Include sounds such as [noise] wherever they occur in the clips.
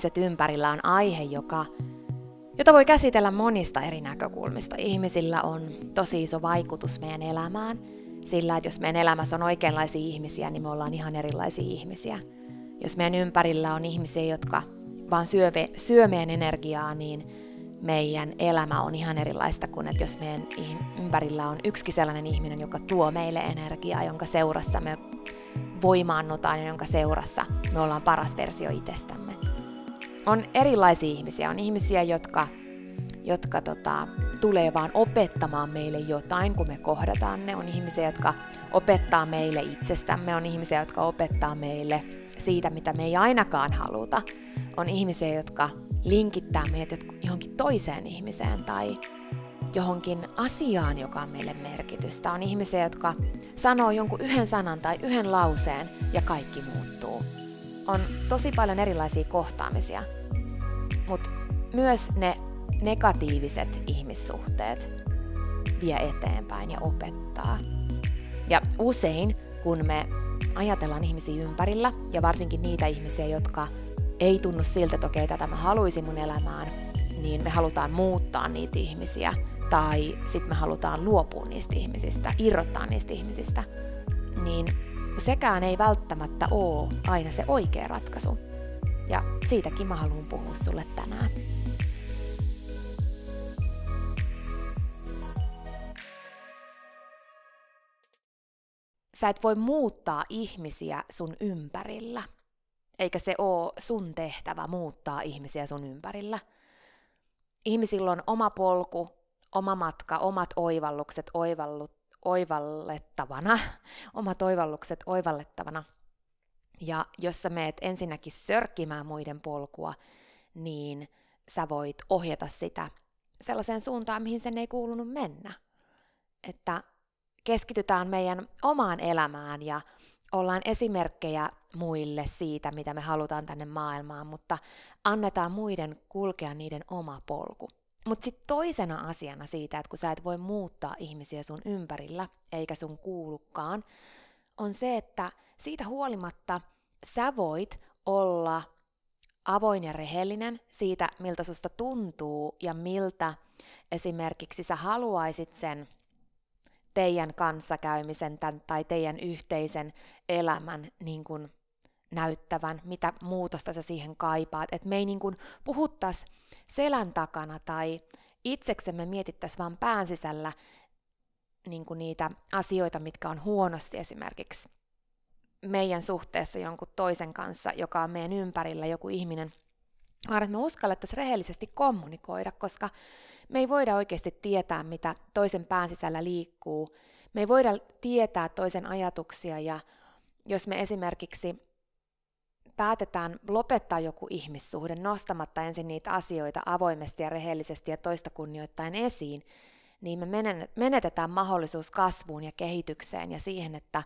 Ihmiset ympärillä on aihe, joka, jota voi käsitellä monista eri näkökulmista. Ihmisillä on tosi iso vaikutus meidän elämään, sillä että jos meidän elämässä on oikeanlaisia ihmisiä, niin me ollaan ihan erilaisia ihmisiä. Jos meidän ympärillä on ihmisiä, jotka vaan syö, syö meidän energiaa, niin meidän elämä on ihan erilaista kuin, että jos meidän ympärillä on yksikin sellainen ihminen, joka tuo meille energiaa, jonka seurassa me voimaannutaan ja jonka seurassa me ollaan paras versio itsestämme on erilaisia ihmisiä. On ihmisiä, jotka, jotka tota, tulee vaan opettamaan meille jotain, kun me kohdataan ne. On ihmisiä, jotka opettaa meille itsestämme. On ihmisiä, jotka opettaa meille siitä, mitä me ei ainakaan haluta. On ihmisiä, jotka linkittää meidät johonkin toiseen ihmiseen tai johonkin asiaan, joka on meille merkitystä. On ihmisiä, jotka sanoo jonkun yhden sanan tai yhden lauseen ja kaikki muuttuu. On tosi paljon erilaisia kohtaamisia mutta myös ne negatiiviset ihmissuhteet vie eteenpäin ja opettaa. Ja usein, kun me ajatellaan ihmisiä ympärillä, ja varsinkin niitä ihmisiä, jotka ei tunnu siltä, että okei, tätä mä haluaisin mun elämään, niin me halutaan muuttaa niitä ihmisiä, tai sitten me halutaan luopua niistä ihmisistä, irrottaa niistä ihmisistä, niin sekään ei välttämättä ole aina se oikea ratkaisu. Ja siitäkin mä haluan puhua sulle tänään. Sä et voi muuttaa ihmisiä sun ympärillä. Eikä se oo sun tehtävä muuttaa ihmisiä sun ympärillä. Ihmisillä on oma polku, oma matka, omat oivallukset oivallut, oivallettavana, [laughs] omat oivallukset oivallettavana – ja jos sä meet ensinnäkin sörkkimään muiden polkua, niin sä voit ohjata sitä sellaiseen suuntaan, mihin sen ei kuulunut mennä. Että keskitytään meidän omaan elämään ja ollaan esimerkkejä muille siitä, mitä me halutaan tänne maailmaan, mutta annetaan muiden kulkea niiden oma polku. Mutta sitten toisena asiana siitä, että kun sä et voi muuttaa ihmisiä sun ympärillä, eikä sun kuulukaan, on se, että siitä huolimatta sä voit olla avoin ja rehellinen siitä, miltä susta tuntuu ja miltä esimerkiksi sä haluaisit sen teidän kanssakäymisen tämän, tai teidän yhteisen elämän niin kuin näyttävän, mitä muutosta sä siihen kaipaat. Että me ei niin kuin puhuttaisi selän takana tai itseksemme mietittäisi vaan pään sisällä niin kuin niitä asioita, mitkä on huonosti esimerkiksi meidän suhteessa jonkun toisen kanssa, joka on meidän ympärillä, joku ihminen, vaan että me uskallettaisiin rehellisesti kommunikoida, koska me ei voida oikeasti tietää, mitä toisen pään sisällä liikkuu. Me ei voida tietää toisen ajatuksia ja jos me esimerkiksi päätetään lopettaa joku ihmissuhde nostamatta ensin niitä asioita avoimesti ja rehellisesti ja toista kunnioittain esiin, niin me menetetään mahdollisuus kasvuun ja kehitykseen ja siihen, että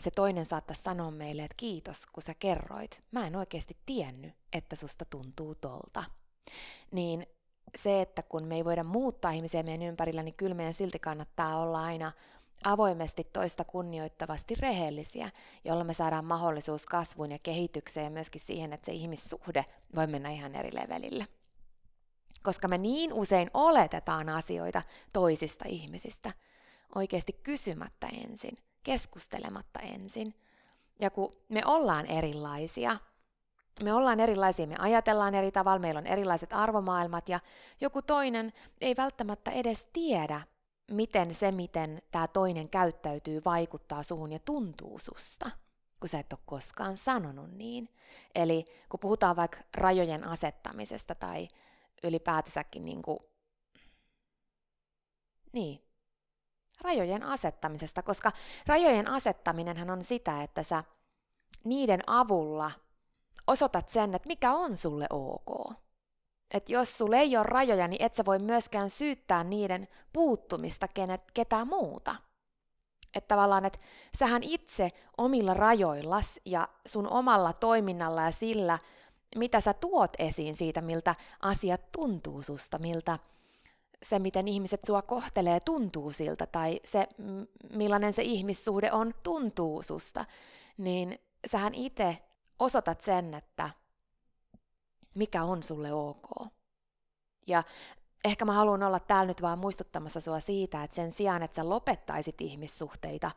se toinen saattaa sanoa meille, että kiitos, kun sä kerroit. Mä en oikeasti tiennyt, että susta tuntuu tolta. Niin se, että kun me ei voida muuttaa ihmisiä meidän ympärillä, niin kyllä meidän silti kannattaa olla aina avoimesti toista kunnioittavasti rehellisiä, jolloin me saadaan mahdollisuus kasvuun ja kehitykseen ja myöskin siihen, että se ihmissuhde voi mennä ihan eri levelille. Koska me niin usein oletetaan asioita toisista ihmisistä, oikeasti kysymättä ensin, keskustelematta ensin. Ja kun me ollaan erilaisia, me ollaan erilaisia, me ajatellaan eri tavalla, meillä on erilaiset arvomaailmat ja joku toinen ei välttämättä edes tiedä, miten se, miten tämä toinen käyttäytyy, vaikuttaa suhun ja tuntuu susta, kun sä et ole koskaan sanonut niin. Eli kun puhutaan vaikka rajojen asettamisesta tai ylipäätänsäkin niin kuin, niin, rajojen asettamisesta, koska rajojen asettaminenhan on sitä, että sä niiden avulla osoitat sen, että mikä on sulle ok. Että jos sulle ei ole rajoja, niin et sä voi myöskään syyttää niiden puuttumista kenet, ketään muuta. Että tavallaan, että sähän itse omilla rajoillas ja sun omalla toiminnalla ja sillä, mitä sä tuot esiin siitä, miltä asiat tuntuu susta, miltä se, miten ihmiset sua kohtelee, tuntuu siltä, tai se, millainen se ihmissuhde on, tuntuu susta, niin sähän itse osoitat sen, että mikä on sulle ok. Ja ehkä mä haluan olla täällä nyt vaan muistuttamassa sua siitä, että sen sijaan, että sä lopettaisit ihmissuhteita,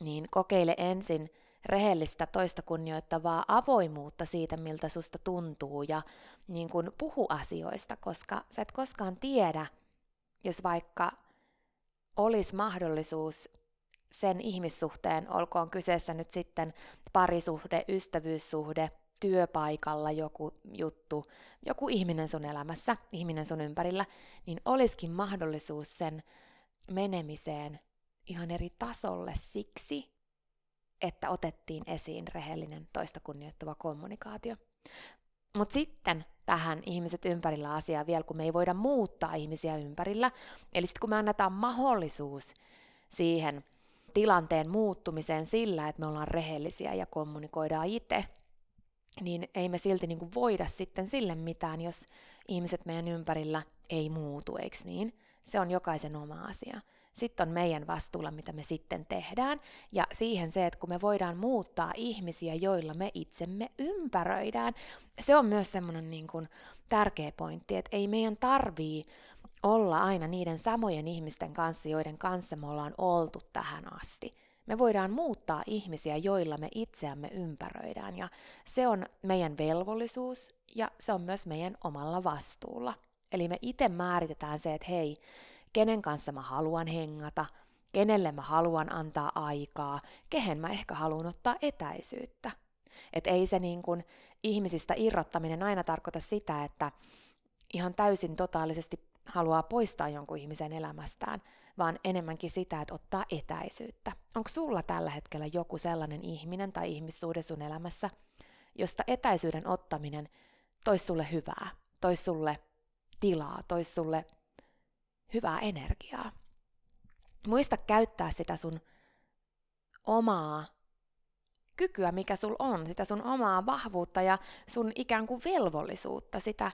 niin kokeile ensin rehellistä toista kunnioittavaa avoimuutta siitä, miltä susta tuntuu ja niin kun puhu asioista, koska sä et koskaan tiedä, jos vaikka olisi mahdollisuus sen ihmissuhteen, olkoon kyseessä nyt sitten parisuhde, ystävyyssuhde, työpaikalla joku juttu, joku ihminen sun elämässä, ihminen sun ympärillä, niin olisikin mahdollisuus sen menemiseen ihan eri tasolle siksi, että otettiin esiin rehellinen toista kunnioittava kommunikaatio. Mutta sitten tähän ihmiset ympärillä asiaa vielä, kun me ei voida muuttaa ihmisiä ympärillä. Eli sitten kun me annetaan mahdollisuus siihen tilanteen muuttumiseen sillä, että me ollaan rehellisiä ja kommunikoidaan itse, niin ei me silti niin kuin voida sitten sille mitään, jos ihmiset meidän ympärillä ei muutu, eikö niin? Se on jokaisen oma asia. Sitten on meidän vastuulla, mitä me sitten tehdään, ja siihen se, että kun me voidaan muuttaa ihmisiä, joilla me itsemme ympäröidään, se on myös semmoinen niin kuin tärkeä pointti, että ei meidän tarvii olla aina niiden samojen ihmisten kanssa, joiden kanssa me ollaan oltu tähän asti. Me voidaan muuttaa ihmisiä, joilla me itseämme ympäröidään, ja se on meidän velvollisuus, ja se on myös meidän omalla vastuulla. Eli me itse määritetään se, että hei, kenen kanssa mä haluan hengata, kenelle mä haluan antaa aikaa, kehen mä ehkä haluan ottaa etäisyyttä. Et ei se niin kuin ihmisistä irrottaminen aina tarkoita sitä, että ihan täysin totaalisesti haluaa poistaa jonkun ihmisen elämästään, vaan enemmänkin sitä, että ottaa etäisyyttä. Onko sulla tällä hetkellä joku sellainen ihminen tai ihmissuhde sun elämässä, josta etäisyyden ottaminen tois sulle hyvää, tois sulle tilaa, tois sulle hyvää energiaa. Muista käyttää sitä sun omaa kykyä, mikä sul on, sitä sun omaa vahvuutta ja sun ikään kuin velvollisuutta, sitä,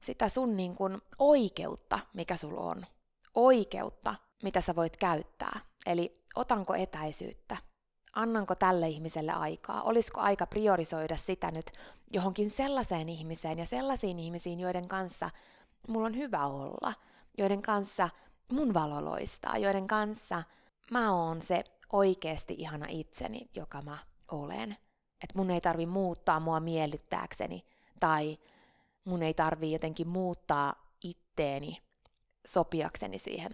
sitä sun niin kuin oikeutta, mikä sul on. Oikeutta, mitä sä voit käyttää. Eli otanko etäisyyttä? Annanko tälle ihmiselle aikaa? Olisiko aika priorisoida sitä nyt johonkin sellaiseen ihmiseen ja sellaisiin ihmisiin, joiden kanssa mulla on hyvä olla – joiden kanssa mun valo loistaa, joiden kanssa mä oon se oikeasti ihana itseni, joka mä olen. Että mun ei tarvi muuttaa mua miellyttääkseni tai mun ei tarvi jotenkin muuttaa itteeni sopiakseni siihen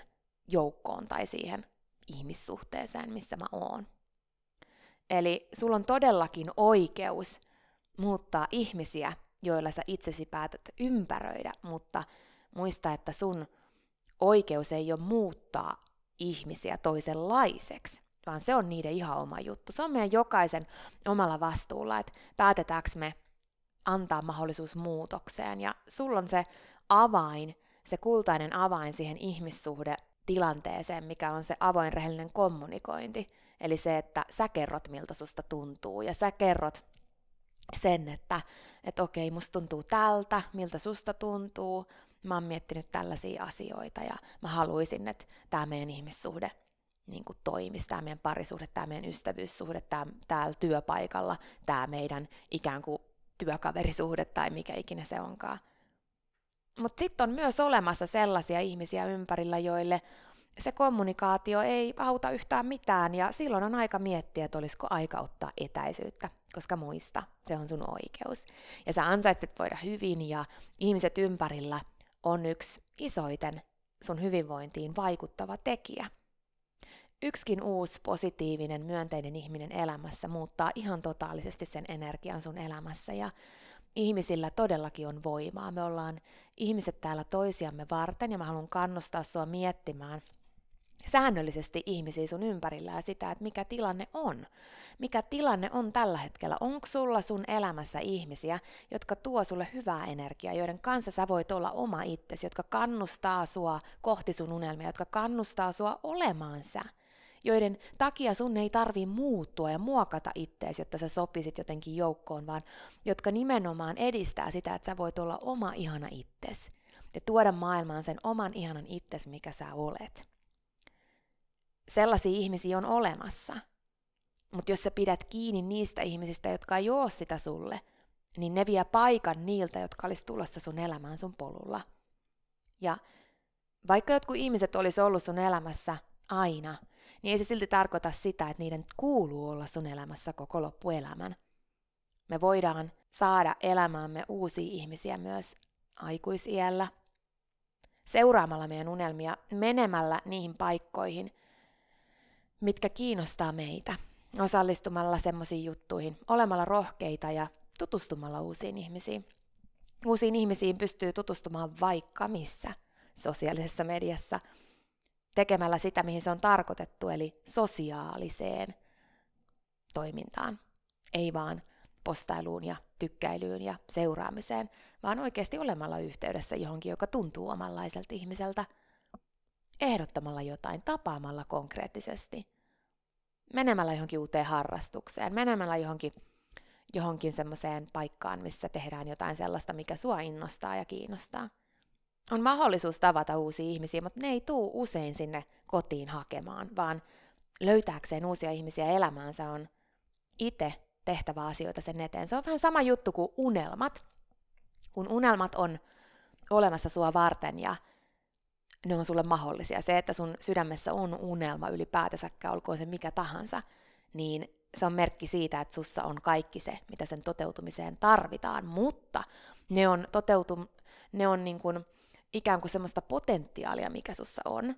joukkoon tai siihen ihmissuhteeseen, missä mä oon. Eli sulla on todellakin oikeus muuttaa ihmisiä, joilla sä itsesi päätät ympäröidä, mutta muista, että sun oikeus ei ole muuttaa ihmisiä toisenlaiseksi, vaan se on niiden ihan oma juttu. Se on meidän jokaisen omalla vastuulla, että päätetäänkö me antaa mahdollisuus muutokseen. Ja sulla on se avain, se kultainen avain siihen ihmissuhde tilanteeseen, mikä on se avoin rehellinen kommunikointi. Eli se, että sä kerrot, miltä susta tuntuu, ja sä kerrot sen, että, että okei, musta tuntuu tältä, miltä susta tuntuu, mä oon miettinyt tällaisia asioita ja mä haluaisin, että tämä meidän ihmissuhde niin kuin toimisi, tämä meidän parisuhde, tämä meidän ystävyyssuhde, tämä, täällä työpaikalla, tämä meidän ikään kuin työkaverisuhde tai mikä ikinä se onkaan. Mutta sitten on myös olemassa sellaisia ihmisiä ympärillä, joille se kommunikaatio ei auta yhtään mitään ja silloin on aika miettiä, että olisiko aika ottaa etäisyyttä, koska muista, se on sun oikeus. Ja sä ansaitset voida hyvin ja ihmiset ympärillä on yksi isoiten sun hyvinvointiin vaikuttava tekijä. Yksikin uusi positiivinen, myönteinen ihminen elämässä muuttaa ihan totaalisesti sen energian sun elämässä ja ihmisillä todellakin on voimaa. Me ollaan ihmiset täällä toisiamme varten ja mä haluan kannustaa sua miettimään säännöllisesti ihmisiä sun ympärillä ja sitä, että mikä tilanne on. Mikä tilanne on tällä hetkellä. Onko sulla sun elämässä ihmisiä, jotka tuo sulle hyvää energiaa, joiden kanssa sä voit olla oma itsesi, jotka kannustaa sua kohti sun unelmia, jotka kannustaa sua olemaan sä joiden takia sun ei tarvi muuttua ja muokata ittees, jotta sä sopisit jotenkin joukkoon, vaan jotka nimenomaan edistää sitä, että sä voit olla oma ihana itses ja tuoda maailmaan sen oman ihanan itses, mikä sä olet. Sellaisia ihmisiä on olemassa, mutta jos sä pidät kiinni niistä ihmisistä, jotka ei oo sitä sulle, niin ne vie paikan niiltä, jotka olisi tulossa sun elämään sun polulla. Ja vaikka jotkut ihmiset olisi ollut sun elämässä aina, niin ei se silti tarkoita sitä, että niiden kuuluu olla sun elämässä koko loppuelämän. Me voidaan saada elämäämme uusia ihmisiä myös aikuisiellä, seuraamalla meidän unelmia, menemällä niihin paikkoihin, mitkä kiinnostaa meitä, osallistumalla semmoisiin juttuihin, olemalla rohkeita ja tutustumalla uusiin ihmisiin. Uusiin ihmisiin pystyy tutustumaan vaikka missä, sosiaalisessa mediassa – tekemällä sitä, mihin se on tarkoitettu, eli sosiaaliseen toimintaan. Ei vaan postailuun ja tykkäilyyn ja seuraamiseen, vaan oikeasti olemalla yhteydessä johonkin, joka tuntuu omanlaiselta ihmiseltä, ehdottamalla jotain, tapaamalla konkreettisesti, menemällä johonkin uuteen harrastukseen, menemällä johonkin, johonkin semmoiseen paikkaan, missä tehdään jotain sellaista, mikä sua innostaa ja kiinnostaa on mahdollisuus tavata uusia ihmisiä, mutta ne ei tuu usein sinne kotiin hakemaan, vaan löytääkseen uusia ihmisiä elämäänsä on itse tehtävä asioita sen eteen. Se on vähän sama juttu kuin unelmat. Kun unelmat on olemassa sua varten ja ne on sulle mahdollisia. Se, että sun sydämessä on unelma ylipäätänsäkään, olkoon se mikä tahansa, niin se on merkki siitä, että sussa on kaikki se, mitä sen toteutumiseen tarvitaan, mutta ne on, toteutum, ne on niin kuin ikään kuin semmoista potentiaalia, mikä sussa on,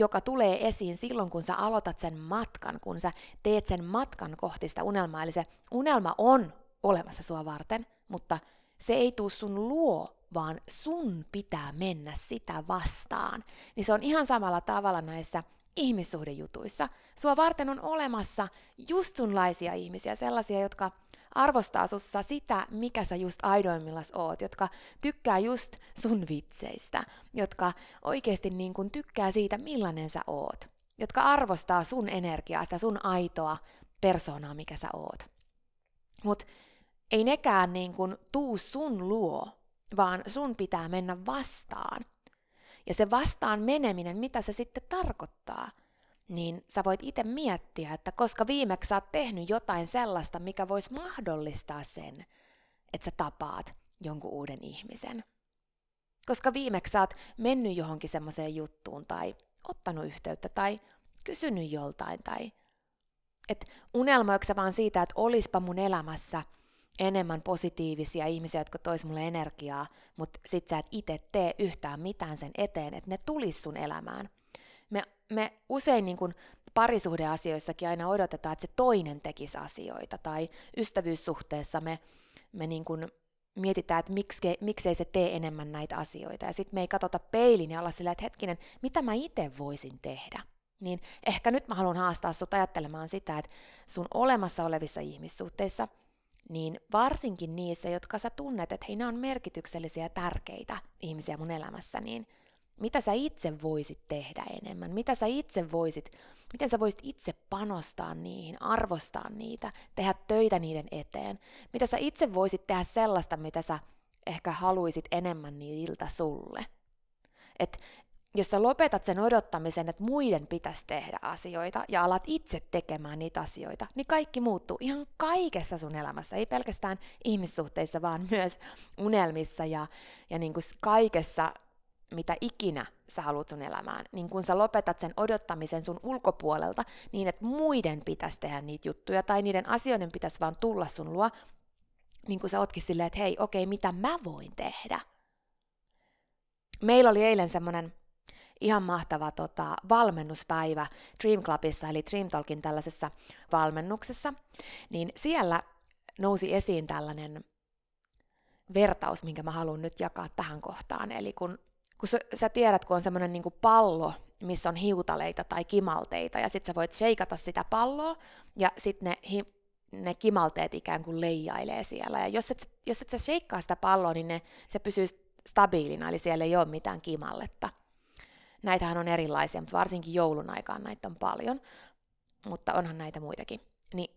joka tulee esiin silloin, kun sä aloitat sen matkan, kun sä teet sen matkan kohti sitä unelmaa. Eli se unelma on olemassa sua varten, mutta se ei tuu sun luo, vaan sun pitää mennä sitä vastaan. Niin se on ihan samalla tavalla näissä ihmissuhdejutuissa. Sua varten on olemassa just sunlaisia ihmisiä, sellaisia, jotka arvostaa sussa sitä, mikä sä just aidoimmillas oot, jotka tykkää just sun vitseistä, jotka oikeasti niin kun tykkää siitä, millainen sä oot, jotka arvostaa sun energiaa, sitä sun aitoa persoonaa, mikä sä oot. Mut ei nekään niin kun tuu sun luo, vaan sun pitää mennä vastaan. Ja se vastaan meneminen, mitä se sitten tarkoittaa – niin sä voit itse miettiä, että koska viimeksi sä oot tehnyt jotain sellaista, mikä voisi mahdollistaa sen, että sä tapaat jonkun uuden ihmisen. Koska viimeksi sä oot mennyt johonkin semmoiseen juttuun tai ottanut yhteyttä tai kysynyt joltain tai että unelmoiko vaan siitä, että olispa mun elämässä enemmän positiivisia ihmisiä, jotka tois mulle energiaa, mutta sit sä et itse tee yhtään mitään sen eteen, että ne tulis sun elämään – me, me usein niin kuin parisuhdeasioissakin aina odotetaan, että se toinen tekisi asioita, tai ystävyyssuhteessa me, me niin kuin mietitään, että miksi, miksei se tee enemmän näitä asioita, ja sitten me ei katsota peilin ja olla sillä, että hetkinen, mitä mä itse voisin tehdä. Niin ehkä nyt mä haluan haastaa sut ajattelemaan sitä, että sun olemassa olevissa ihmissuhteissa, niin varsinkin niissä, jotka sä tunnet, että hei, nämä on merkityksellisiä ja tärkeitä ihmisiä mun elämässä, niin mitä sä itse voisit tehdä enemmän, mitä sä itse voisit, miten sä voisit itse panostaa niihin, arvostaa niitä, tehdä töitä niiden eteen, mitä sä itse voisit tehdä sellaista, mitä sä ehkä haluisit enemmän niiltä sulle. Et jos sä lopetat sen odottamisen, että muiden pitäisi tehdä asioita ja alat itse tekemään niitä asioita, niin kaikki muuttuu ihan kaikessa sun elämässä, ei pelkästään ihmissuhteissa, vaan myös unelmissa ja, ja niin kuin kaikessa mitä ikinä sä haluat sun elämään, niin kun sä lopetat sen odottamisen sun ulkopuolelta niin, että muiden pitäisi tehdä niitä juttuja tai niiden asioiden pitäisi vaan tulla sun luo, niin kun sä ootkin silleen, että hei, okei, mitä mä voin tehdä? Meillä oli eilen semmoinen ihan mahtava tota, valmennuspäivä Dream Clubissa, eli Dream Talkin tällaisessa valmennuksessa, niin siellä nousi esiin tällainen vertaus, minkä mä haluan nyt jakaa tähän kohtaan. Eli kun, kun sä, sä tiedät, kun on semmoinen niin pallo, missä on hiutaleita tai kimalteita, ja sitten sä voit sheikata sitä palloa, ja sitten ne, hi, ne kimalteet ikään kuin leijailee siellä. Ja jos et, jos et sä sheikkaa sitä palloa, niin ne, se pysyy stabiilina, eli siellä ei ole mitään kimalletta. Näitähän on erilaisia, mutta varsinkin joulun aikaan näitä on paljon, mutta onhan näitä muitakin. Niin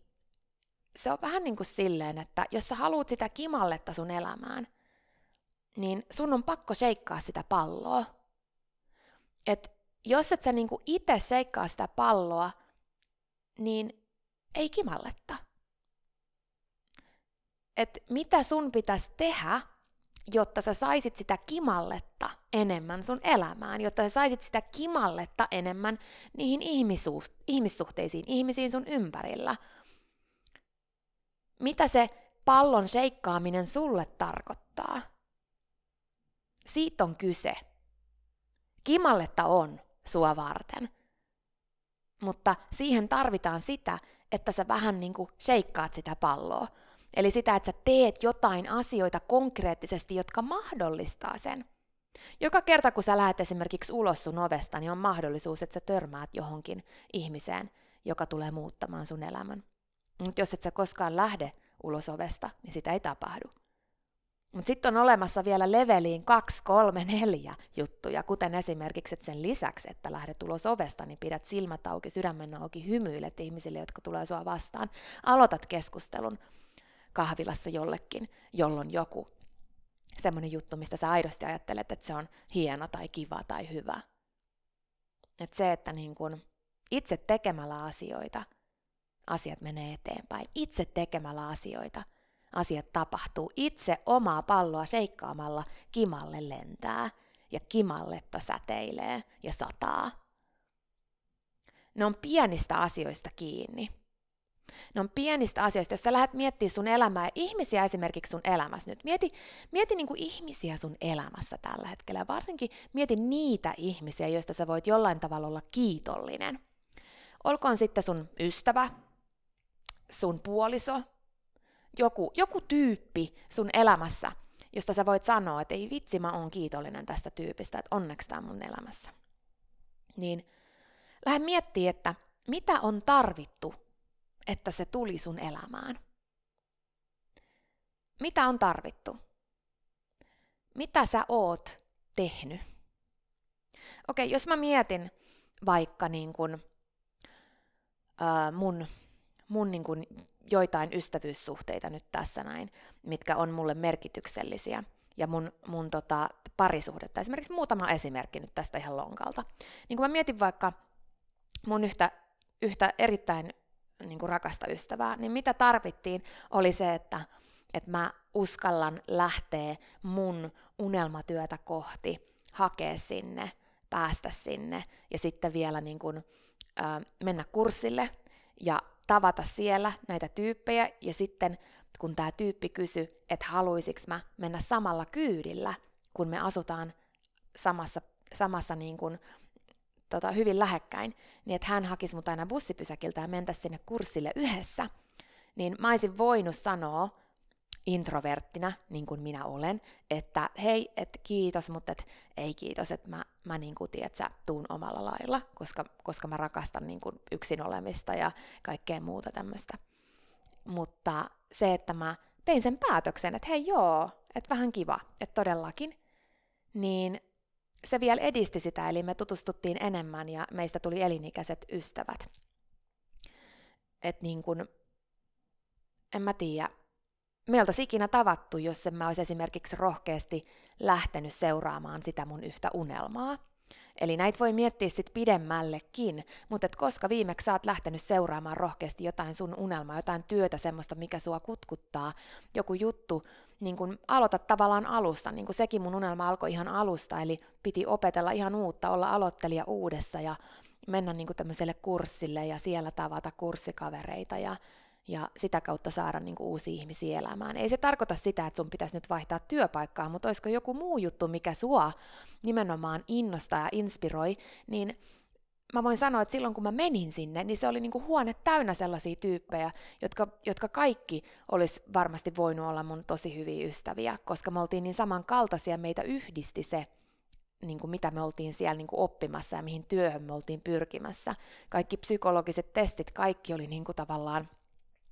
se on vähän niin kuin silleen, että jos sä haluat sitä kimalletta sun elämään, niin sun on pakko seikkaa sitä palloa. Et jos et sä niinku itse seikkaa sitä palloa, niin ei kimalletta. Et mitä sun pitäisi tehdä, jotta sä saisit sitä kimalletta enemmän sun elämään, jotta sä saisit sitä kimalletta enemmän niihin ihmissuhteisiin, ihmisiin sun ympärillä. Mitä se pallon seikkaaminen sulle tarkoittaa? Siitä on kyse. Kimalletta on sua varten. Mutta siihen tarvitaan sitä, että sä vähän niin kuin sheikkaat sitä palloa. Eli sitä, että sä teet jotain asioita konkreettisesti, jotka mahdollistaa sen. Joka kerta, kun sä lähdet esimerkiksi ulos sun ovesta, niin on mahdollisuus, että sä törmäät johonkin ihmiseen, joka tulee muuttamaan sun elämän. Mutta jos et sä koskaan lähde ulos ovesta, niin sitä ei tapahdu. Mutta sitten on olemassa vielä leveliin 2, 3, 4 juttuja, kuten esimerkiksi, että sen lisäksi, että lähdet ulos ovesta, niin pidät silmät auki, sydämen auki, hymyilet ihmisille, jotka tulee sua vastaan. Aloitat keskustelun kahvilassa jollekin, jolloin joku semmoinen juttu, mistä sä aidosti ajattelet, että se on hieno tai kiva tai hyvä. Et se, että niin kun itse tekemällä asioita, asiat menee eteenpäin. Itse tekemällä asioita, asiat tapahtuu. Itse omaa palloa seikkaamalla kimalle lentää ja kimalletta säteilee ja sataa. Ne on pienistä asioista kiinni. Ne on pienistä asioista, jos sä lähdet miettimään sun elämää ihmisiä esimerkiksi sun elämässä nyt. Mieti, mieti niin kuin ihmisiä sun elämässä tällä hetkellä varsinkin mieti niitä ihmisiä, joista sä voit jollain tavalla olla kiitollinen. Olkoon sitten sun ystävä, sun puoliso, joku, joku tyyppi sun elämässä, josta sä voit sanoa, että ei vitsi, mä oon kiitollinen tästä tyypistä, että onneksi tämä on mun elämässä. Niin lähde miettiä, että mitä on tarvittu että se tuli sun elämään? Mitä on tarvittu? Mitä sä oot tehnyt? Okei, jos mä mietin vaikka niin kun, ää, mun, mun niin kun joitain ystävyyssuhteita nyt tässä näin, mitkä on mulle merkityksellisiä, ja mun, mun tota, parisuhdetta. Esimerkiksi muutama esimerkki nyt tästä ihan lonkalta. Niin kun mä mietin vaikka mun yhtä, yhtä erittäin niin kuin rakasta ystävää, niin mitä tarvittiin oli se, että, että mä uskallan lähteä mun unelmatyötä kohti, hakea sinne, päästä sinne ja sitten vielä niin kuin, äh, mennä kurssille ja tavata siellä näitä tyyppejä ja sitten kun tämä tyyppi kysyi, että haluaisiko mä mennä samalla kyydillä, kun me asutaan samassa, samassa niin kuin tota, hyvin lähekkäin, niin että hän hakisi mut aina bussipysäkiltä ja mentäisi sinne kurssille yhdessä, niin mä olisin voinut sanoa introverttina, niin kuin minä olen, että hei, et kiitos, mutta et ei kiitos, että mä, mä niin kuin, tiedät, sä, tuun omalla lailla, koska, koska mä rakastan niin kuin yksin olemista ja kaikkea muuta tämmöistä. Mutta se, että mä tein sen päätöksen, että hei joo, että vähän kiva, että todellakin, niin se vielä edisti sitä, eli me tutustuttiin enemmän ja meistä tuli elinikäiset ystävät. Et niin kun, en mä tiedä, me oltaisiin ikinä tavattu, jos en mä olisi esimerkiksi rohkeasti lähtenyt seuraamaan sitä mun yhtä unelmaa. Eli näitä voi miettiä sitten pidemmällekin, mutta et koska viimeksi sä oot lähtenyt seuraamaan rohkeasti jotain sun unelmaa, jotain työtä, semmoista, mikä sua kutkuttaa, joku juttu, niin kun aloitat tavallaan alusta, niin kuin sekin mun unelma alkoi ihan alusta, eli piti opetella ihan uutta, olla aloittelija uudessa ja mennä niin tämmöiselle kurssille ja siellä tavata kurssikavereita ja ja sitä kautta saada niin kuin uusia ihmisiä elämään. Ei se tarkoita sitä, että sun pitäisi nyt vaihtaa työpaikkaa, mutta olisiko joku muu juttu, mikä sua nimenomaan innostaa ja inspiroi, niin mä voin sanoa, että silloin kun mä menin sinne, niin se oli niinku huone täynnä sellaisia tyyppejä, jotka, jotka kaikki olisi varmasti voinut olla mun tosi hyviä ystäviä, koska me oltiin niin samankaltaisia, meitä yhdisti se, niin kuin mitä me oltiin siellä niin kuin oppimassa ja mihin työhön me oltiin pyrkimässä. Kaikki psykologiset testit, kaikki oli niin kuin tavallaan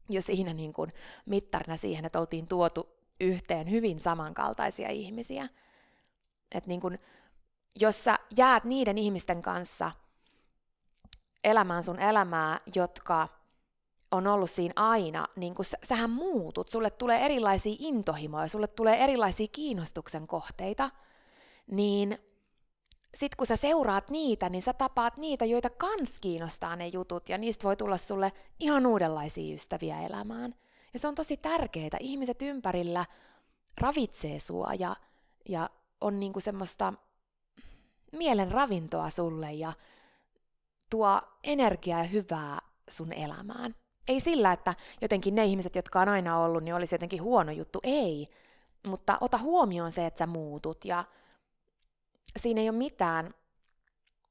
jo siinä niin kuin mittarina siihen, että oltiin tuotu yhteen hyvin samankaltaisia ihmisiä. Et niin kuin, jos sä jäät niiden ihmisten kanssa elämään sun elämää, jotka on ollut siinä aina, niin kun sä, sähän muutut, sulle tulee erilaisia intohimoja, sulle tulee erilaisia kiinnostuksen kohteita, niin sit kun sä seuraat niitä, niin sä tapaat niitä, joita kans kiinnostaa ne jutut, ja niistä voi tulla sulle ihan uudenlaisia ystäviä elämään. Ja se on tosi tärkeää. Ihmiset ympärillä ravitsee sua ja, ja on niinku semmoista mielen ravintoa sulle ja tuo energiaa ja hyvää sun elämään. Ei sillä, että jotenkin ne ihmiset, jotka on aina ollut, niin olisi jotenkin huono juttu. Ei. Mutta ota huomioon se, että sä muutut ja siinä ei ole mitään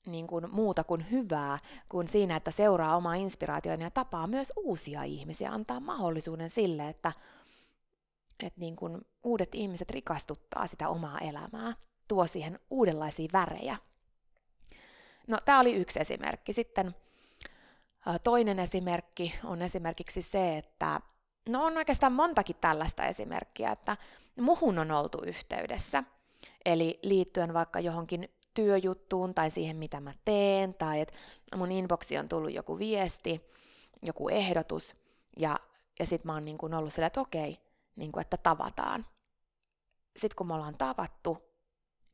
niin kuin muuta kuin hyvää kuin siinä, että seuraa omaa inspiraatioon ja tapaa myös uusia ihmisiä, antaa mahdollisuuden sille, että, että niin kuin uudet ihmiset rikastuttaa sitä omaa elämää, tuo siihen uudenlaisia värejä. No, tämä oli yksi esimerkki. Sitten toinen esimerkki on esimerkiksi se, että no on oikeastaan montakin tällaista esimerkkiä, että muhun on oltu yhteydessä – Eli liittyen vaikka johonkin työjuttuun tai siihen, mitä mä teen, tai että mun inboxi on tullut joku viesti, joku ehdotus, ja, ja sit mä oon niin kuin ollut sillä, että okei, niin kuin, että tavataan. Sitten kun me ollaan tavattu,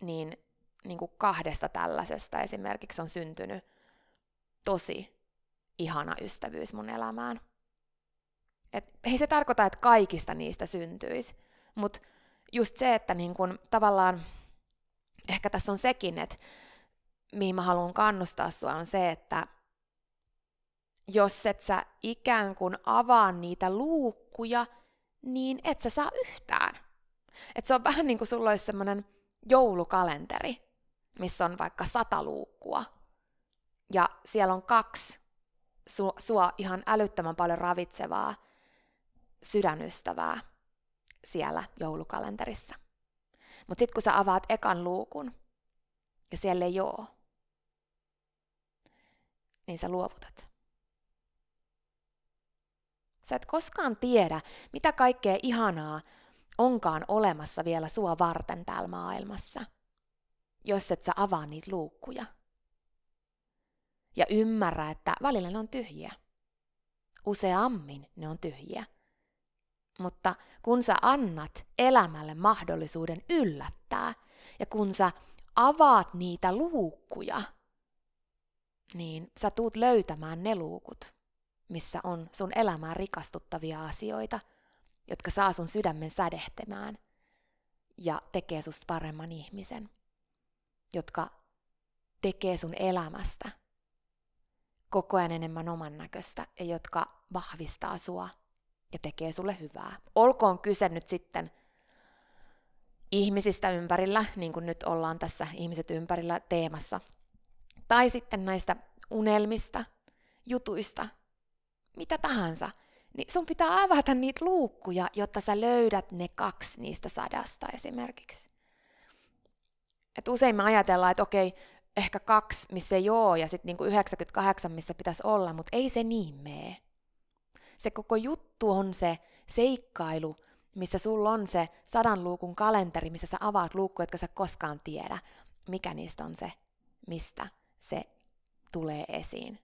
niin, niin kuin kahdesta tällaisesta esimerkiksi on syntynyt tosi ihana ystävyys mun elämään. Et ei se tarkoita, että kaikista niistä syntyisi, mutta just se, että niin kun, tavallaan ehkä tässä on sekin, että mihin mä haluan kannustaa sua on se, että jos et sä ikään kuin avaa niitä luukkuja, niin et sä saa yhtään. Et se on vähän niin kuin sulla olisi semmoinen joulukalenteri, missä on vaikka sata luukkua, ja siellä on kaksi su- sua ihan älyttömän paljon ravitsevaa sydänystävää siellä joulukalenterissa. Mutta sitten kun sä avaat ekan luukun ja siellä ei oo, niin sä luovutat. Sä et koskaan tiedä, mitä kaikkea ihanaa onkaan olemassa vielä sua varten täällä maailmassa, jos et sä avaa niitä luukkuja. Ja ymmärrä, että välillä ne on tyhjiä. Useammin ne on tyhjiä. Mutta kun sä annat elämälle mahdollisuuden yllättää ja kun sä avaat niitä luukkuja, niin sä tuut löytämään ne luukut, missä on sun elämään rikastuttavia asioita, jotka saa sun sydämen sädehtemään ja tekee susta paremman ihmisen, jotka tekee sun elämästä koko ajan enemmän oman näköistä ja jotka vahvistaa sua ja tekee sulle hyvää. Olkoon kyse nyt sitten ihmisistä ympärillä, niin kuin nyt ollaan tässä ihmiset ympärillä teemassa, tai sitten näistä unelmista, jutuista, mitä tahansa, niin sun pitää avata niitä luukkuja, jotta sä löydät ne kaksi niistä sadasta esimerkiksi. Et usein me ajatellaan, että okei, ehkä kaksi, missä ei ole, ja sitten niinku 98, missä pitäisi olla, mutta ei se niin mene se koko juttu on se seikkailu, missä sulla on se sadan luukun kalenteri, missä sä avaat luukkuja, jotka sä koskaan tiedä, mikä niistä on se, mistä se tulee esiin,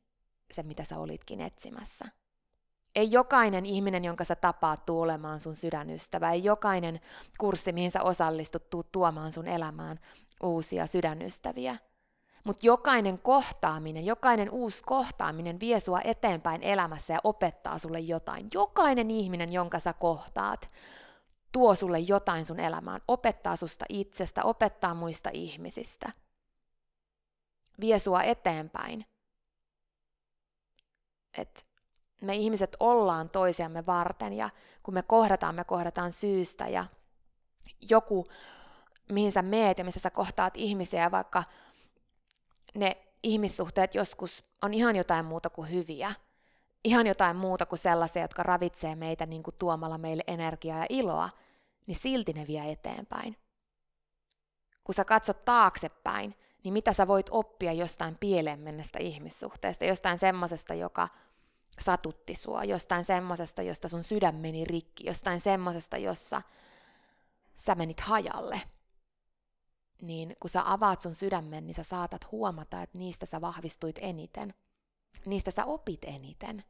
se mitä sä olitkin etsimässä. Ei jokainen ihminen, jonka sä tapaat, tuu olemaan sun sydänystävä. Ei jokainen kurssi, mihin sä osallistut, tuu tuomaan sun elämään uusia sydänystäviä. Mutta jokainen kohtaaminen, jokainen uusi kohtaaminen vie sua eteenpäin elämässä ja opettaa sulle jotain. Jokainen ihminen, jonka sä kohtaat, tuo sulle jotain sun elämään, opettaa susta itsestä, opettaa muista ihmisistä. Vie sua eteenpäin. Et me ihmiset ollaan toisiamme varten ja kun me kohdataan, me kohdataan syystä ja joku, mihin sä meet ja missä sä kohtaat ihmisiä, vaikka ne ihmissuhteet joskus on ihan jotain muuta kuin hyviä, ihan jotain muuta kuin sellaisia, jotka ravitsee meitä niin kuin tuomalla meille energiaa ja iloa, niin silti ne vie eteenpäin. Kun sä katsot taaksepäin, niin mitä sä voit oppia jostain pieleen mennestä ihmissuhteesta, jostain semmosesta, joka satutti sua, jostain semmosesta, josta sun sydän meni rikki, jostain semmosesta, jossa sä menit hajalle. Niin kun sä avaat sun sydämen, niin sä saatat huomata, että niistä sä vahvistuit eniten. Niistä sä opit eniten.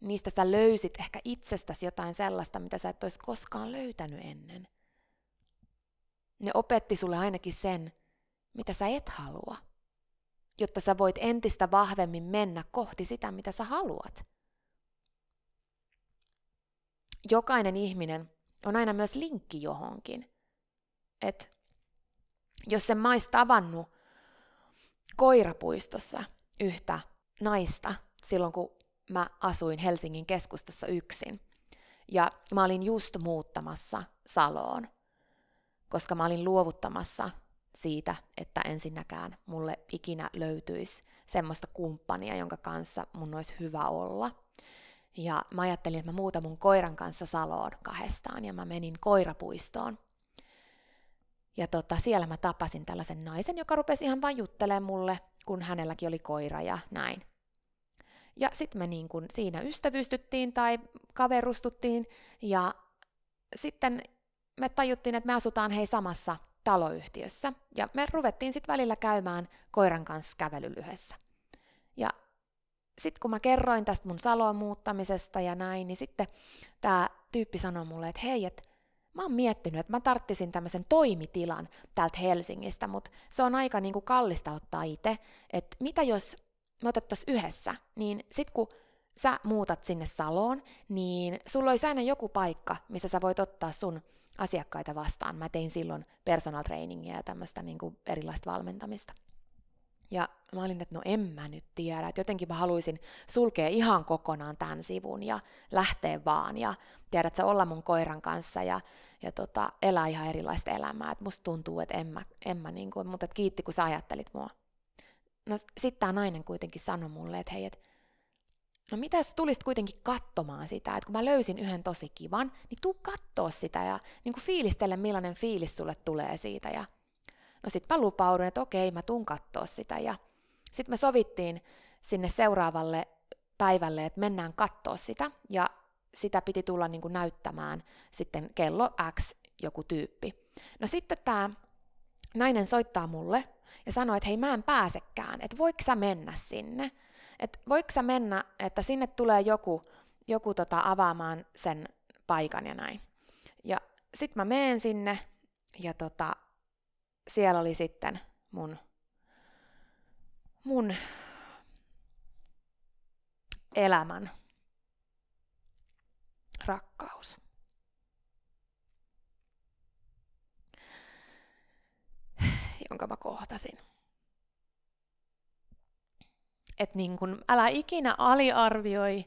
Niistä sä löysit ehkä itsestäsi jotain sellaista, mitä sä et olisi koskaan löytänyt ennen. Ne opetti sulle ainakin sen, mitä sä et halua, jotta sä voit entistä vahvemmin mennä kohti sitä, mitä sä haluat. Jokainen ihminen on aina myös linkki johonkin. Et jos sen mais tavannut koirapuistossa yhtä naista silloin, kun mä asuin Helsingin keskustassa yksin. Ja mä olin just muuttamassa Saloon, koska mä olin luovuttamassa siitä, että ensinnäkään mulle ikinä löytyisi semmoista kumppania, jonka kanssa mun olisi hyvä olla. Ja mä ajattelin, että mä muutan mun koiran kanssa Saloon kahdestaan ja mä menin koirapuistoon. Ja tota, siellä mä tapasin tällaisen naisen, joka rupesi ihan vain juttelemaan mulle, kun hänelläkin oli koira ja näin. Ja sitten me niin kun siinä ystävystyttiin tai kaverustuttiin ja sitten me tajuttiin, että me asutaan hei samassa taloyhtiössä ja me ruvettiin sitten välillä käymään koiran kanssa kävelylyhessä. Ja sitten kun mä kerroin tästä mun Saloon muuttamisesta ja näin, niin sitten tämä tyyppi sanoi mulle, että hei, että mä oon miettinyt, että mä tarttisin tämmöisen toimitilan täältä Helsingistä, mutta se on aika niinku kallista ottaa itse, että mitä jos me otettaisiin yhdessä, niin sit kun sä muutat sinne Saloon, niin sulla olisi aina joku paikka, missä sä voit ottaa sun asiakkaita vastaan. Mä tein silloin personal trainingia ja tämmöistä niin kuin erilaista valmentamista. Ja mä olin, että no en mä nyt tiedä, että jotenkin mä haluaisin sulkea ihan kokonaan tämän sivun ja lähteä vaan ja tiedät sä olla mun koiran kanssa ja, ja tota, elää ihan erilaista elämää. Et musta tuntuu, että en mä, en mä niin kuin, mutta kiitti kun sä ajattelit mua. No sitten tämä nainen kuitenkin sanoi mulle, että hei, et, no mitä jos tulisit kuitenkin katsomaan sitä, että kun mä löysin yhden tosi kivan, niin tuu kattoo sitä ja niin kuin fiilistele, millainen fiilis sulle tulee siitä. Ja no sitten mä lupaudun, että okei, mä tuun kattoo sitä. Ja sitten me sovittiin sinne seuraavalle päivälle, että mennään kattoo sitä. Ja sitä piti tulla niin kuin näyttämään sitten kello X joku tyyppi. No sitten tämä nainen soittaa mulle ja sanoi, että hei mä en pääsekään, että voiko sä mennä sinne, että voiko sä mennä, että sinne tulee joku, joku tota avaamaan sen paikan ja näin. Ja sit mä meen sinne ja tota, siellä oli sitten mun, mun elämän rakkaus. jonka mä kohtasin. Että niin kun, älä ikinä aliarvioi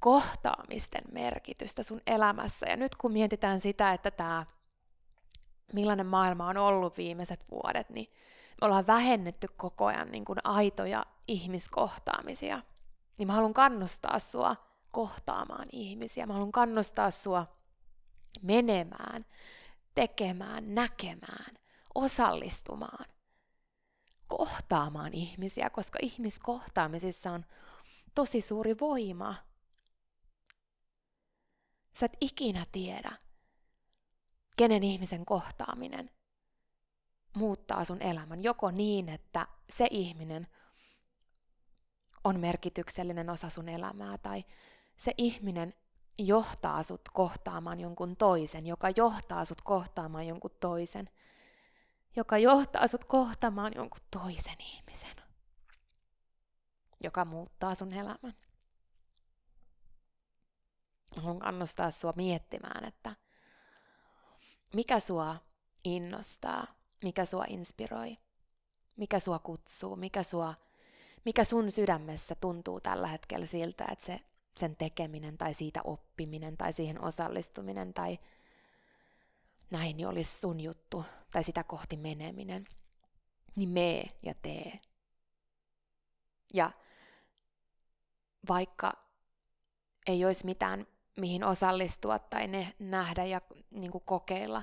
kohtaamisten merkitystä sun elämässä. Ja nyt kun mietitään sitä, että tämä, millainen maailma on ollut viimeiset vuodet, niin me ollaan vähennetty koko ajan niin kun aitoja ihmiskohtaamisia. Niin mä haluan kannustaa sua kohtaamaan ihmisiä. Mä haluan kannustaa sua menemään, tekemään, näkemään, osallistumaan, kohtaamaan ihmisiä, koska ihmiskohtaamisissa on tosi suuri voima. Sä et ikinä tiedä, kenen ihmisen kohtaaminen muuttaa sun elämän. Joko niin, että se ihminen on merkityksellinen osa sun elämää, tai se ihminen johtaa sut kohtaamaan jonkun toisen, joka johtaa sut kohtaamaan jonkun toisen – joka johtaa sut kohtamaan jonkun toisen ihmisen, joka muuttaa sun elämän. Mä haluan kannustaa sua miettimään, että mikä sua innostaa, mikä sua inspiroi, mikä sua kutsuu, mikä, sua, mikä sun sydämessä tuntuu tällä hetkellä siltä, että se, sen tekeminen tai siitä oppiminen tai siihen osallistuminen tai näin niin olisi sun juttu tai sitä kohti meneminen, niin mee ja tee. Ja vaikka ei olisi mitään, mihin osallistua tai ne nähdä ja niin kuin kokeilla,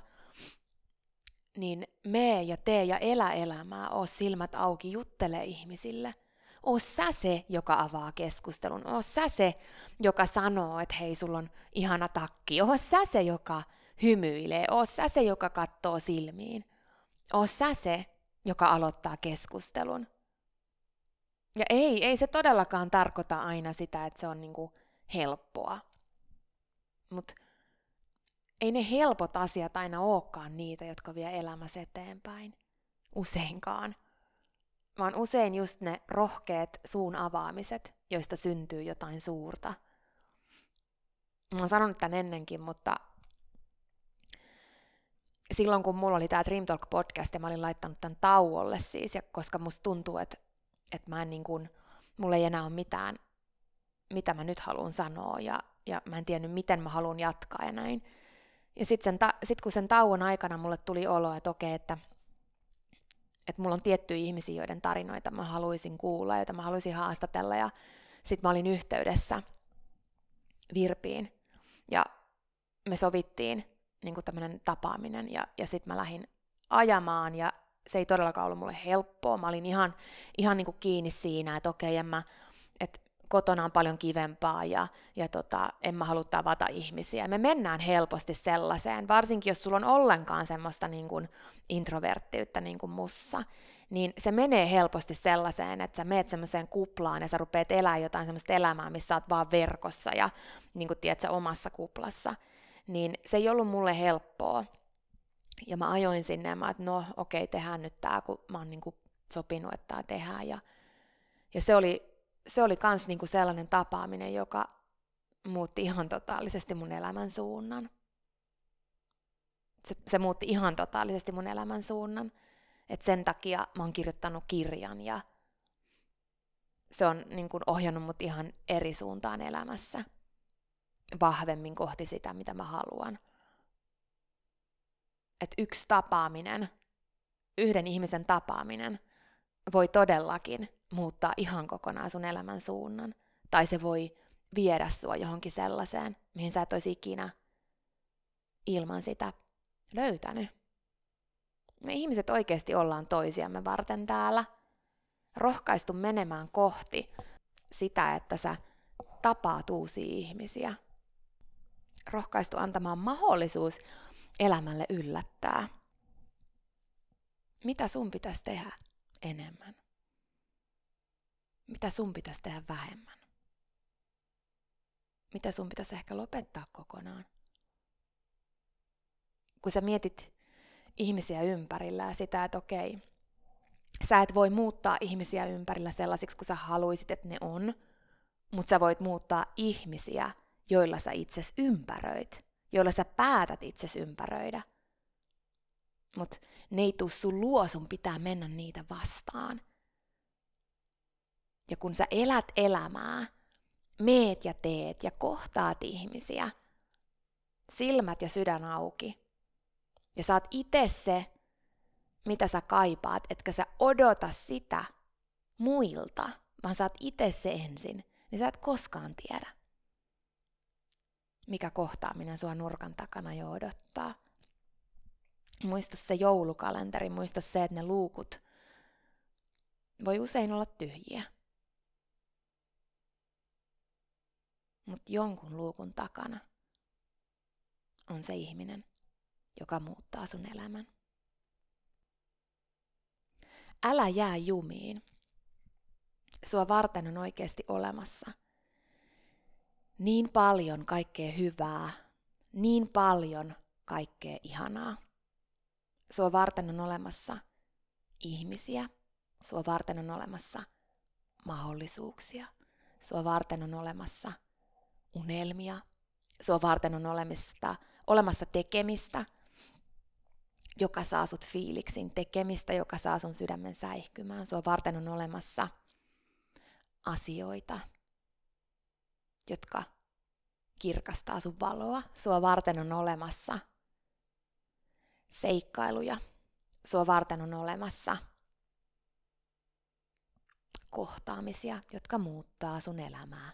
niin mee ja tee ja elä elämää, oo silmät auki, juttele ihmisille. Oo sä se, joka avaa keskustelun. Oo sä se, joka sanoo, että hei, sulla on ihana takki. Oo sä se, joka hymyilee. Oo sä se, joka katsoo silmiin. Oo sä se, joka aloittaa keskustelun. Ja ei, ei se todellakaan tarkoita aina sitä, että se on niinku helppoa. Mutta ei ne helpot asiat aina olekaan niitä, jotka vie elämässä eteenpäin. Useinkaan. Vaan usein just ne rohkeat suun avaamiset, joista syntyy jotain suurta. Mä oon sanonut tämän ennenkin, mutta silloin kun mulla oli tämä Dream Talk podcast ja mä olin laittanut tämän tauolle siis, ja koska musta tuntuu, että, että mä en niin kuin, mulla ei enää ole mitään, mitä mä nyt haluan sanoa, ja, ja mä en tiennyt, miten mä haluan jatkaa ja näin. Ja sitten sit kun sen tauon aikana mulle tuli olo, että okei, että, että mulla on tiettyjä ihmisiä, joiden tarinoita mä haluaisin kuulla, joita mä haluaisin haastatella, ja sitten mä olin yhteydessä Virpiin, ja me sovittiin niin tämmöinen tapaaminen ja, ja sitten mä lähdin ajamaan ja se ei todellakaan ollut mulle helppoa. Mä olin ihan, ihan niin kuin kiinni siinä, että okei, en mä, että kotona on paljon kivempaa ja, ja tota, en mä halua tavata ihmisiä. Me mennään helposti sellaiseen, varsinkin jos sulla on ollenkaan semmoista niin kuin introverttiyttä niin kuin mussa, niin se menee helposti sellaiseen, että sä meet semmoiseen kuplaan ja sä rupeat elämään jotain semmoista elämää, missä sä oot vaan verkossa ja niin kuin tiedät, sä omassa kuplassa niin se ei ollut mulle helppoa. Ja mä ajoin sinne ja mä että no okei, okay, tehdään nyt tää, kun mä oon niinku sopinut, että tää tehdään. Ja, ja se oli, se oli kans niinku sellainen tapaaminen, joka muutti ihan totaalisesti mun elämän suunnan. Se, se muutti ihan totaalisesti mun elämän suunnan. Et sen takia mä oon kirjoittanut kirjan ja se on niin kuin ohjannut mut ihan eri suuntaan elämässä vahvemmin kohti sitä, mitä mä haluan. Että yksi tapaaminen, yhden ihmisen tapaaminen, voi todellakin muuttaa ihan kokonaan sun elämän suunnan. Tai se voi viedä sua johonkin sellaiseen, mihin sä et olisi ikinä ilman sitä löytänyt. Me ihmiset oikeasti ollaan toisiamme varten täällä. Rohkaistu menemään kohti sitä, että sä tapaat uusia ihmisiä rohkaistu antamaan mahdollisuus elämälle yllättää. Mitä sun pitäisi tehdä enemmän? Mitä sun pitäisi tehdä vähemmän? Mitä sun pitäisi ehkä lopettaa kokonaan? Kun sä mietit ihmisiä ympärillä ja sitä, että okei, sä et voi muuttaa ihmisiä ympärillä sellaisiksi kuin sä haluisit, että ne on, mutta sä voit muuttaa ihmisiä joilla sä itses ympäröit, joilla sä päätät itses ympäröidä. Mutta ne ei tuu sun luo, sun pitää mennä niitä vastaan. Ja kun sä elät elämää, meet ja teet ja kohtaat ihmisiä, silmät ja sydän auki, ja saat itse se, mitä sä kaipaat, etkä sä odota sitä muilta, vaan saat itse se ensin, niin sä et koskaan tiedä mikä kohtaaminen sua nurkan takana jo odottaa. Muista se joulukalenteri, muista se, että ne luukut voi usein olla tyhjiä. Mutta jonkun luukun takana on se ihminen, joka muuttaa sun elämän. Älä jää jumiin. Sua varten on oikeasti olemassa – niin paljon kaikkea hyvää, niin paljon kaikkea ihanaa. Sua varten on olemassa ihmisiä, sua varten on olemassa mahdollisuuksia, sua varten on olemassa unelmia, sua varten on olemassa, olemassa tekemistä, joka saa sut fiiliksin, tekemistä, joka saa sun sydämen säihkymään. Sua varten on olemassa asioita, jotka kirkastaa sun valoa. Sua varten on olemassa seikkailuja. Sua varten on olemassa kohtaamisia, jotka muuttaa sun elämää.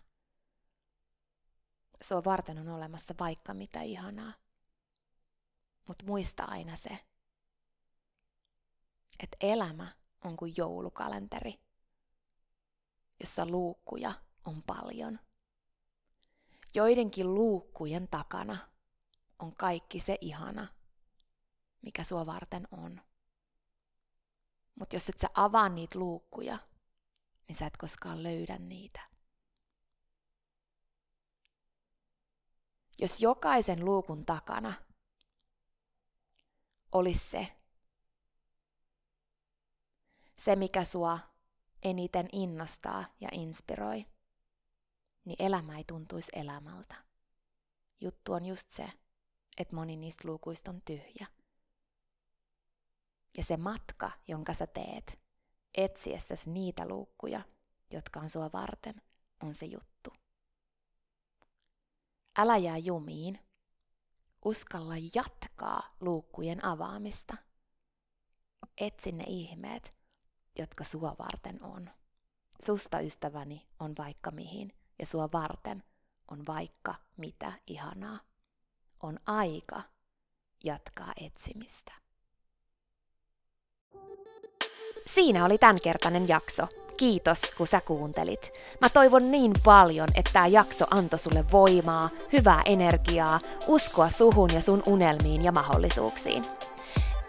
Sua varten on olemassa vaikka mitä ihanaa. Mutta muista aina se, että elämä on kuin joulukalenteri, jossa luukkuja on paljon. Joidenkin luukkujen takana on kaikki se ihana, mikä sua varten on. Mutta jos et sä avaa niitä luukkuja, niin sä et koskaan löydä niitä. Jos jokaisen luukun takana olisi se, se mikä sua eniten innostaa ja inspiroi, niin elämä ei tuntuisi elämältä. Juttu on just se, että moni niistä luukuista on tyhjä. Ja se matka, jonka sä teet, etsiessäsi niitä luukkuja, jotka on sua varten, on se juttu. Älä jää jumiin. Uskalla jatkaa luukkujen avaamista. Etsi ne ihmeet, jotka sua varten on. Susta ystäväni on vaikka mihin, ja sua varten on vaikka mitä ihanaa. On aika jatkaa etsimistä. Siinä oli tämänkertainen jakso. Kiitos, kun sä kuuntelit. Mä toivon niin paljon, että tämä jakso antoi sulle voimaa, hyvää energiaa, uskoa suhun ja sun unelmiin ja mahdollisuuksiin.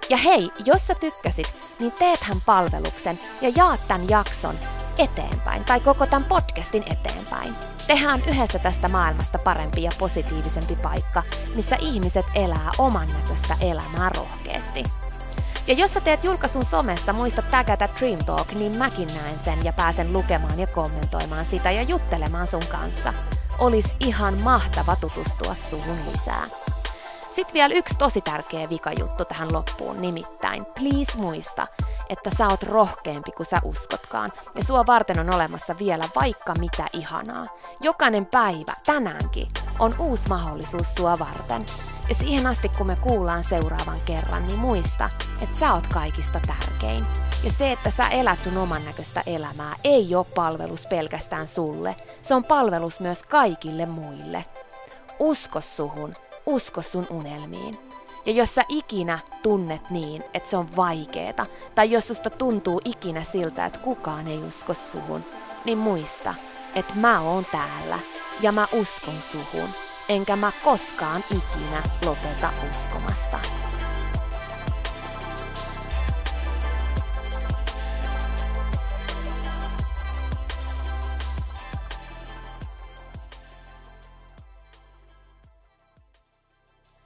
Ja hei, jos sä tykkäsit, niin teethän palveluksen ja jaat tämän jakson eteenpäin tai koko tämän podcastin eteenpäin. Tehdään yhdessä tästä maailmasta parempi ja positiivisempi paikka, missä ihmiset elää oman näköistä elämää rohkeasti. Ja jos sä teet julkaisun somessa, muista tägätä Dream Talk, niin mäkin näen sen ja pääsen lukemaan ja kommentoimaan sitä ja juttelemaan sun kanssa. Olis ihan mahtava tutustua suhun lisää. Sitten vielä yksi tosi tärkeä vikajuttu tähän loppuun, nimittäin please muista, että sä oot rohkeampi kuin sä uskotkaan, ja sua varten on olemassa vielä vaikka mitä ihanaa. Jokainen päivä, tänäänkin, on uusi mahdollisuus sua varten. Ja siihen asti, kun me kuullaan seuraavan kerran, niin muista, että sä oot kaikista tärkein. Ja se, että sä elät sun oman näköistä elämää, ei ole palvelus pelkästään sulle. Se on palvelus myös kaikille muille. Usko suhun, usko sun unelmiin. Ja jos sä ikinä tunnet niin, että se on vaikeeta, tai jos susta tuntuu ikinä siltä, että kukaan ei usko suhun, niin muista, että mä oon täällä ja mä uskon suhun, enkä mä koskaan ikinä lopeta uskomasta.